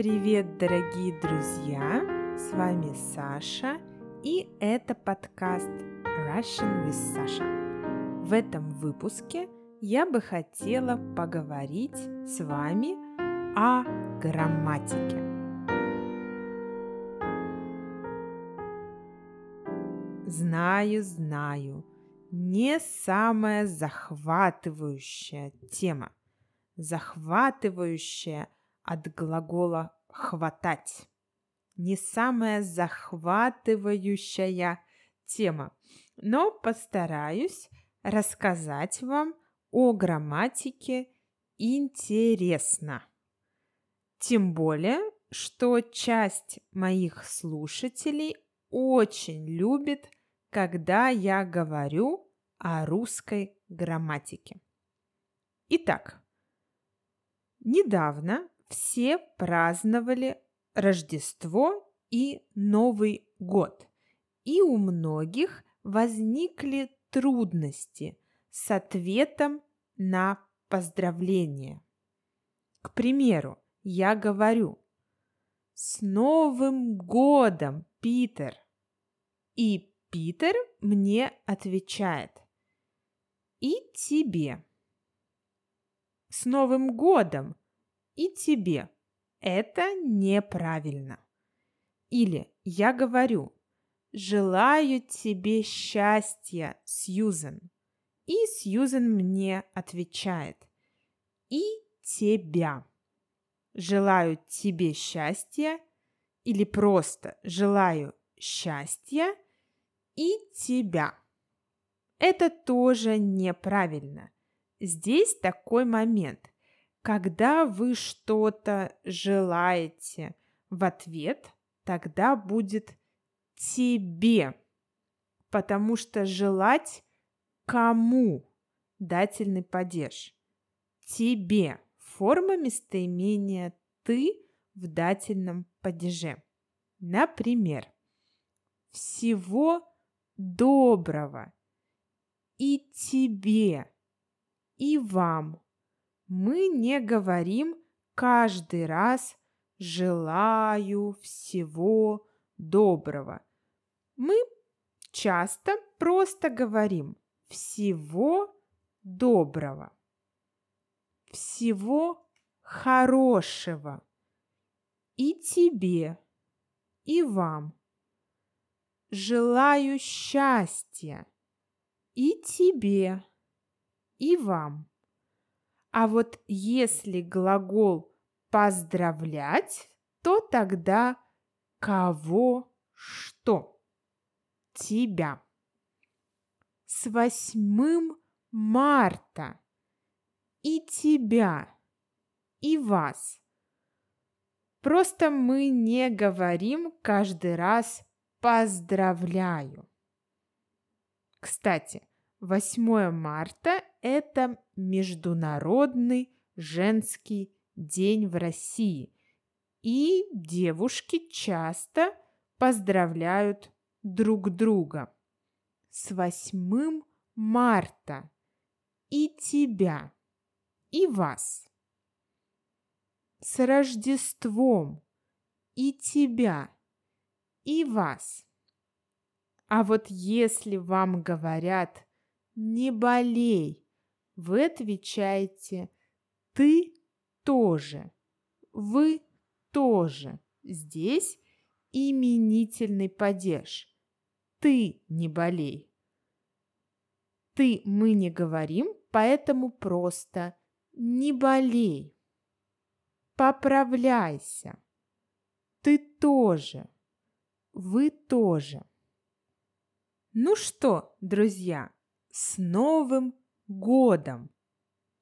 Привет, дорогие друзья! С вами Саша, и это подкаст Russian with Sasha. В этом выпуске я бы хотела поговорить с вами о грамматике. Знаю, знаю, не самая захватывающая тема. Захватывающая от глагола «хватать». Не самая захватывающая тема, но постараюсь рассказать вам о грамматике интересно. Тем более, что часть моих слушателей очень любит когда я говорю о русской грамматике. Итак, недавно все праздновали Рождество и Новый год, и у многих возникли трудности с ответом на поздравление. К примеру, я говорю «С Новым годом, Питер!» И Питер мне отвечает. И тебе. С Новым годом! И тебе. Это неправильно. Или я говорю, желаю тебе счастья, Сьюзен. И Сьюзен мне отвечает, и тебя. Желаю тебе счастья или просто желаю счастья – и тебя. Это тоже неправильно. Здесь такой момент, когда вы что-то желаете в ответ, тогда будет тебе, потому что желать кому дательный падеж. Тебе. Форма местоимения ты в дательном падеже. Например, всего доброго и тебе, и вам. Мы не говорим каждый раз «желаю всего доброго». Мы часто просто говорим «всего доброго», «всего хорошего» и тебе, и вам – желаю счастья и тебе, и вам. А вот если глагол поздравлять, то тогда кого что? Тебя. С восьмым марта и тебя, и вас. Просто мы не говорим каждый раз Поздравляю! Кстати, 8 марта – это Международный женский день в России. И девушки часто поздравляют друг друга. С 8 марта и тебя, и вас. С Рождеством и тебя – и вас. А вот если вам говорят «не болей», вы отвечаете «ты тоже», «вы тоже». Здесь именительный падеж. Ты не болей. Ты мы не говорим, поэтому просто не болей. Поправляйся. Ты тоже вы тоже. Ну что, друзья, с Новым годом!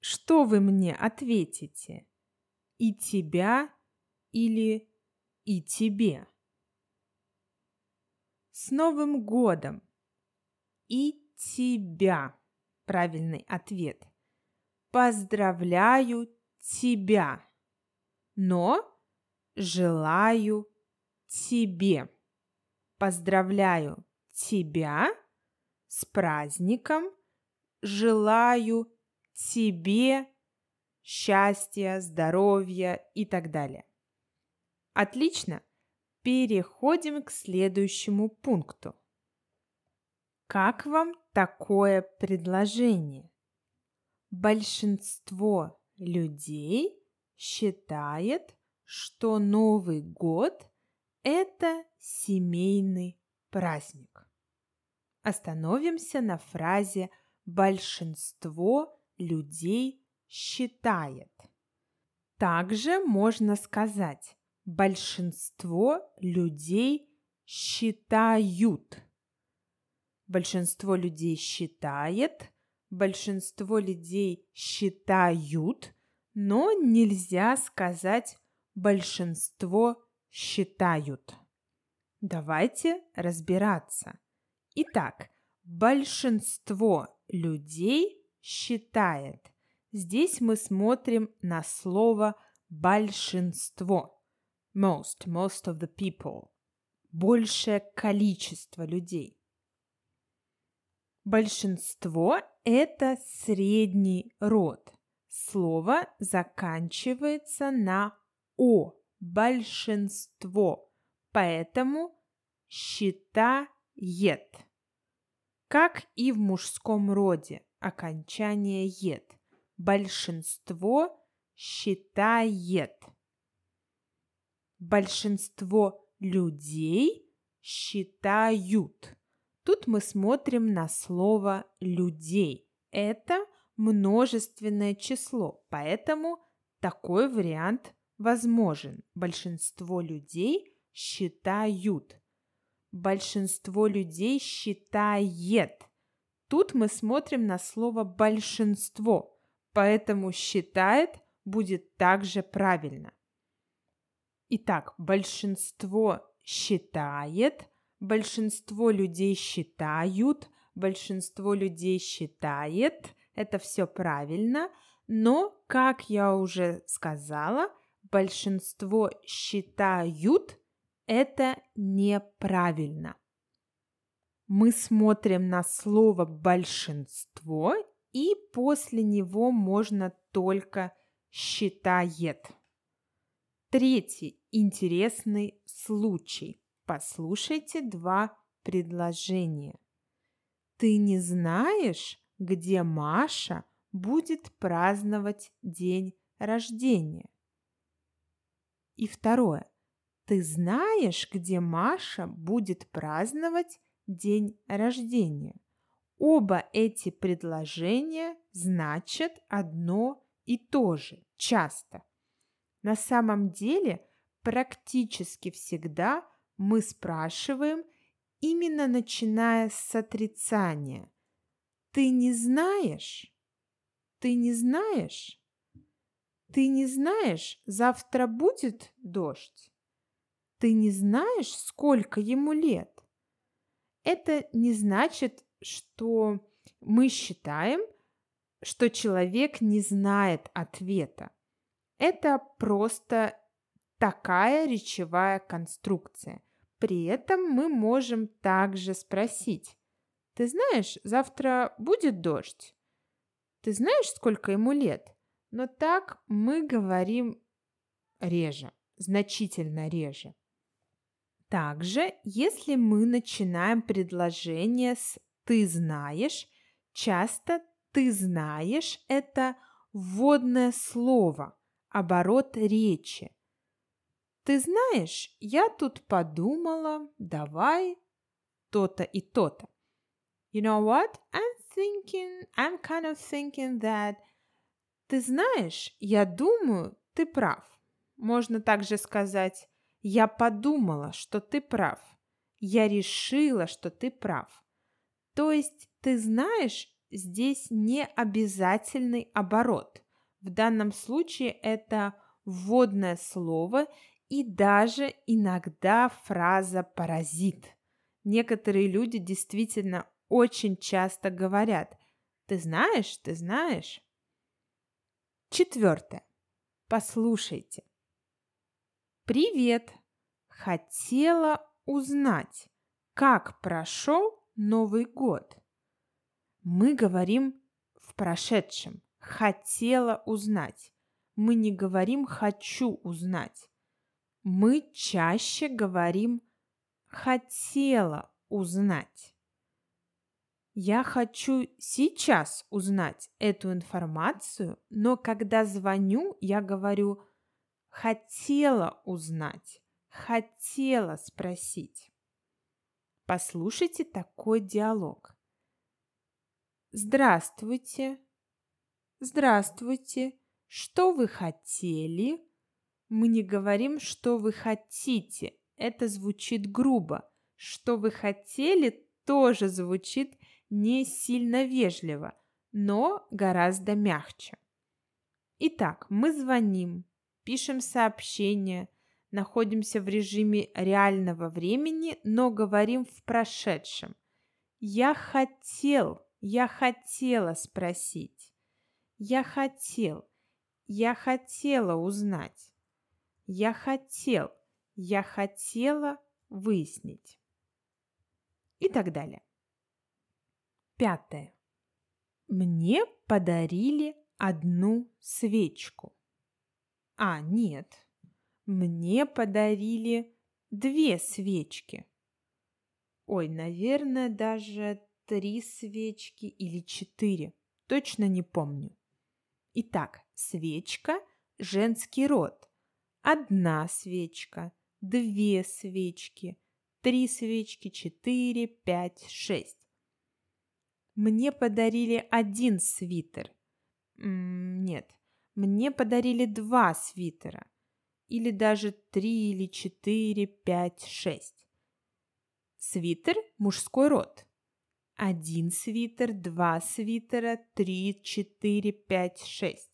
Что вы мне ответите? И тебя или и тебе? С Новым годом! И тебя! Правильный ответ. Поздравляю тебя, но желаю тебе. Поздравляю тебя с праздником. Желаю тебе счастья, здоровья и так далее. Отлично. Переходим к следующему пункту. Как вам такое предложение? Большинство людей считает, что Новый год – это семейный праздник. Остановимся на фразе «большинство людей считает». Также можно сказать большинство людей считают. Большинство людей считает, большинство людей считают, но нельзя сказать большинство считают. Давайте разбираться. Итак, большинство людей считает. Здесь мы смотрим на слово большинство most, most of the people, большее количество людей. Большинство – это средний род. Слово заканчивается на «о» – большинство, поэтому считает. Как и в мужском роде, окончание «ет». Большинство считает большинство людей считают. Тут мы смотрим на слово людей. Это множественное число, поэтому такой вариант возможен. Большинство людей считают. Большинство людей считает. Тут мы смотрим на слово большинство, поэтому считает будет также правильно. Итак, большинство считает, большинство людей считают, большинство людей считает. Это все правильно, но, как я уже сказала, большинство считают это неправильно. Мы смотрим на слово большинство, и после него можно только считает. Третий интересный случай. Послушайте два предложения. Ты не знаешь, где Маша будет праздновать день рождения? И второе. Ты знаешь, где Маша будет праздновать день рождения? Оба эти предложения значат одно и то же часто. На самом деле, практически всегда мы спрашиваем, именно начиная с отрицания. Ты не знаешь? Ты не знаешь? Ты не знаешь, завтра будет дождь? Ты не знаешь, сколько ему лет? Это не значит, что мы считаем, что человек не знает ответа. Это просто такая речевая конструкция. При этом мы можем также спросить, ты знаешь, завтра будет дождь? Ты знаешь, сколько ему лет? Но так мы говорим реже, значительно реже. Также, если мы начинаем предложение с «ты знаешь», часто «ты знаешь» – это вводное слово – оборот речи. Ты знаешь, я тут подумала, давай то-то и то-то. You know what? I'm thinking, I'm kind of thinking that... Ты знаешь, я думаю, ты прав. Можно также сказать, я подумала, что ты прав. Я решила, что ты прав. То есть, ты знаешь, здесь не обязательный оборот – в данном случае это вводное слово и даже иногда фраза «паразит». Некоторые люди действительно очень часто говорят «ты знаешь, ты знаешь». Четвертое. Послушайте. Привет! Хотела узнать, как прошел Новый год. Мы говорим в прошедшем хотела узнать. Мы не говорим «хочу узнать». мы чаще говорим «хотела узнать». Я хочу сейчас узнать эту информацию, но когда звоню, я говорю «хотела узнать», «хотела спросить». Послушайте такой диалог. Здравствуйте. Здравствуйте. Что вы хотели? Мы не говорим, что вы хотите. Это звучит грубо. Что вы хотели, тоже звучит не сильно вежливо, но гораздо мягче. Итак, мы звоним, пишем сообщение, находимся в режиме реального времени, но говорим в прошедшем. Я хотел, я хотела спросить. Я хотел, я хотела узнать. Я хотел, я хотела выяснить. И так далее. Пятое. Мне подарили одну свечку. А, нет, мне подарили две свечки. Ой, наверное, даже три свечки или четыре. Точно не помню. Итак, свечка – женский род. Одна свечка, две свечки, три свечки, четыре, пять, шесть. Мне подарили один свитер. М -м нет, мне подарили два свитера – или даже три или четыре, пять, шесть. Свитер – мужской род. Один свитер, два свитера, три, четыре, пять, шесть.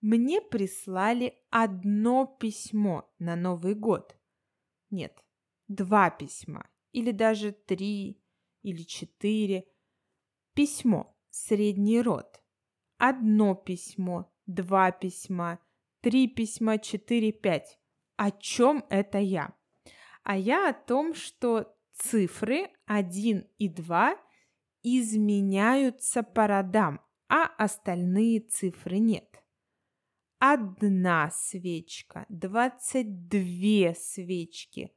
Мне прислали одно письмо на Новый год. Нет, два письма. Или даже три или четыре. Письмо – средний род. Одно письмо, два письма – Три письма, четыре, пять. О чем это я? А я о том, что цифры 1 и 2 изменяются по родам, а остальные цифры нет. Одна свечка, 22 свечки,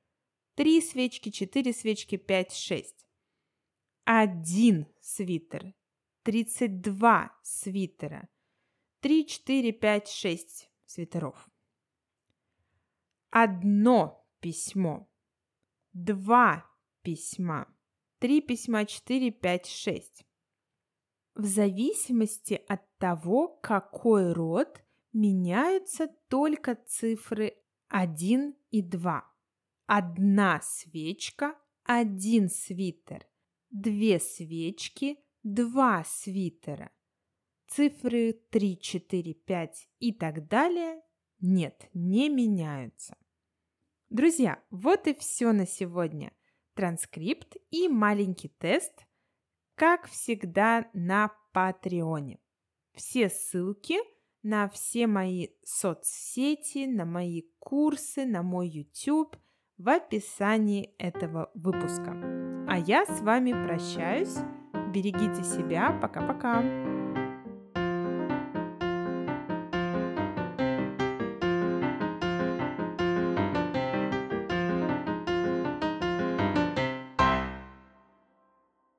три свечки, четыре свечки, пять, шесть. Один свитер, 32 свитера, 3, 4, 5, 6 свитеров. Одно письмо, два письма, три письма, четыре, пять, шесть. В зависимости от того, какой род, меняются только цифры 1 и 2. Одна свечка, один свитер. Две свечки, два свитера цифры 3, 4, 5 и так далее нет, не меняются. Друзья, вот и все на сегодня. Транскрипт и маленький тест, как всегда, на Патреоне. Все ссылки на все мои соцсети, на мои курсы, на мой YouTube в описании этого выпуска. А я с вами прощаюсь. Берегите себя. Пока-пока.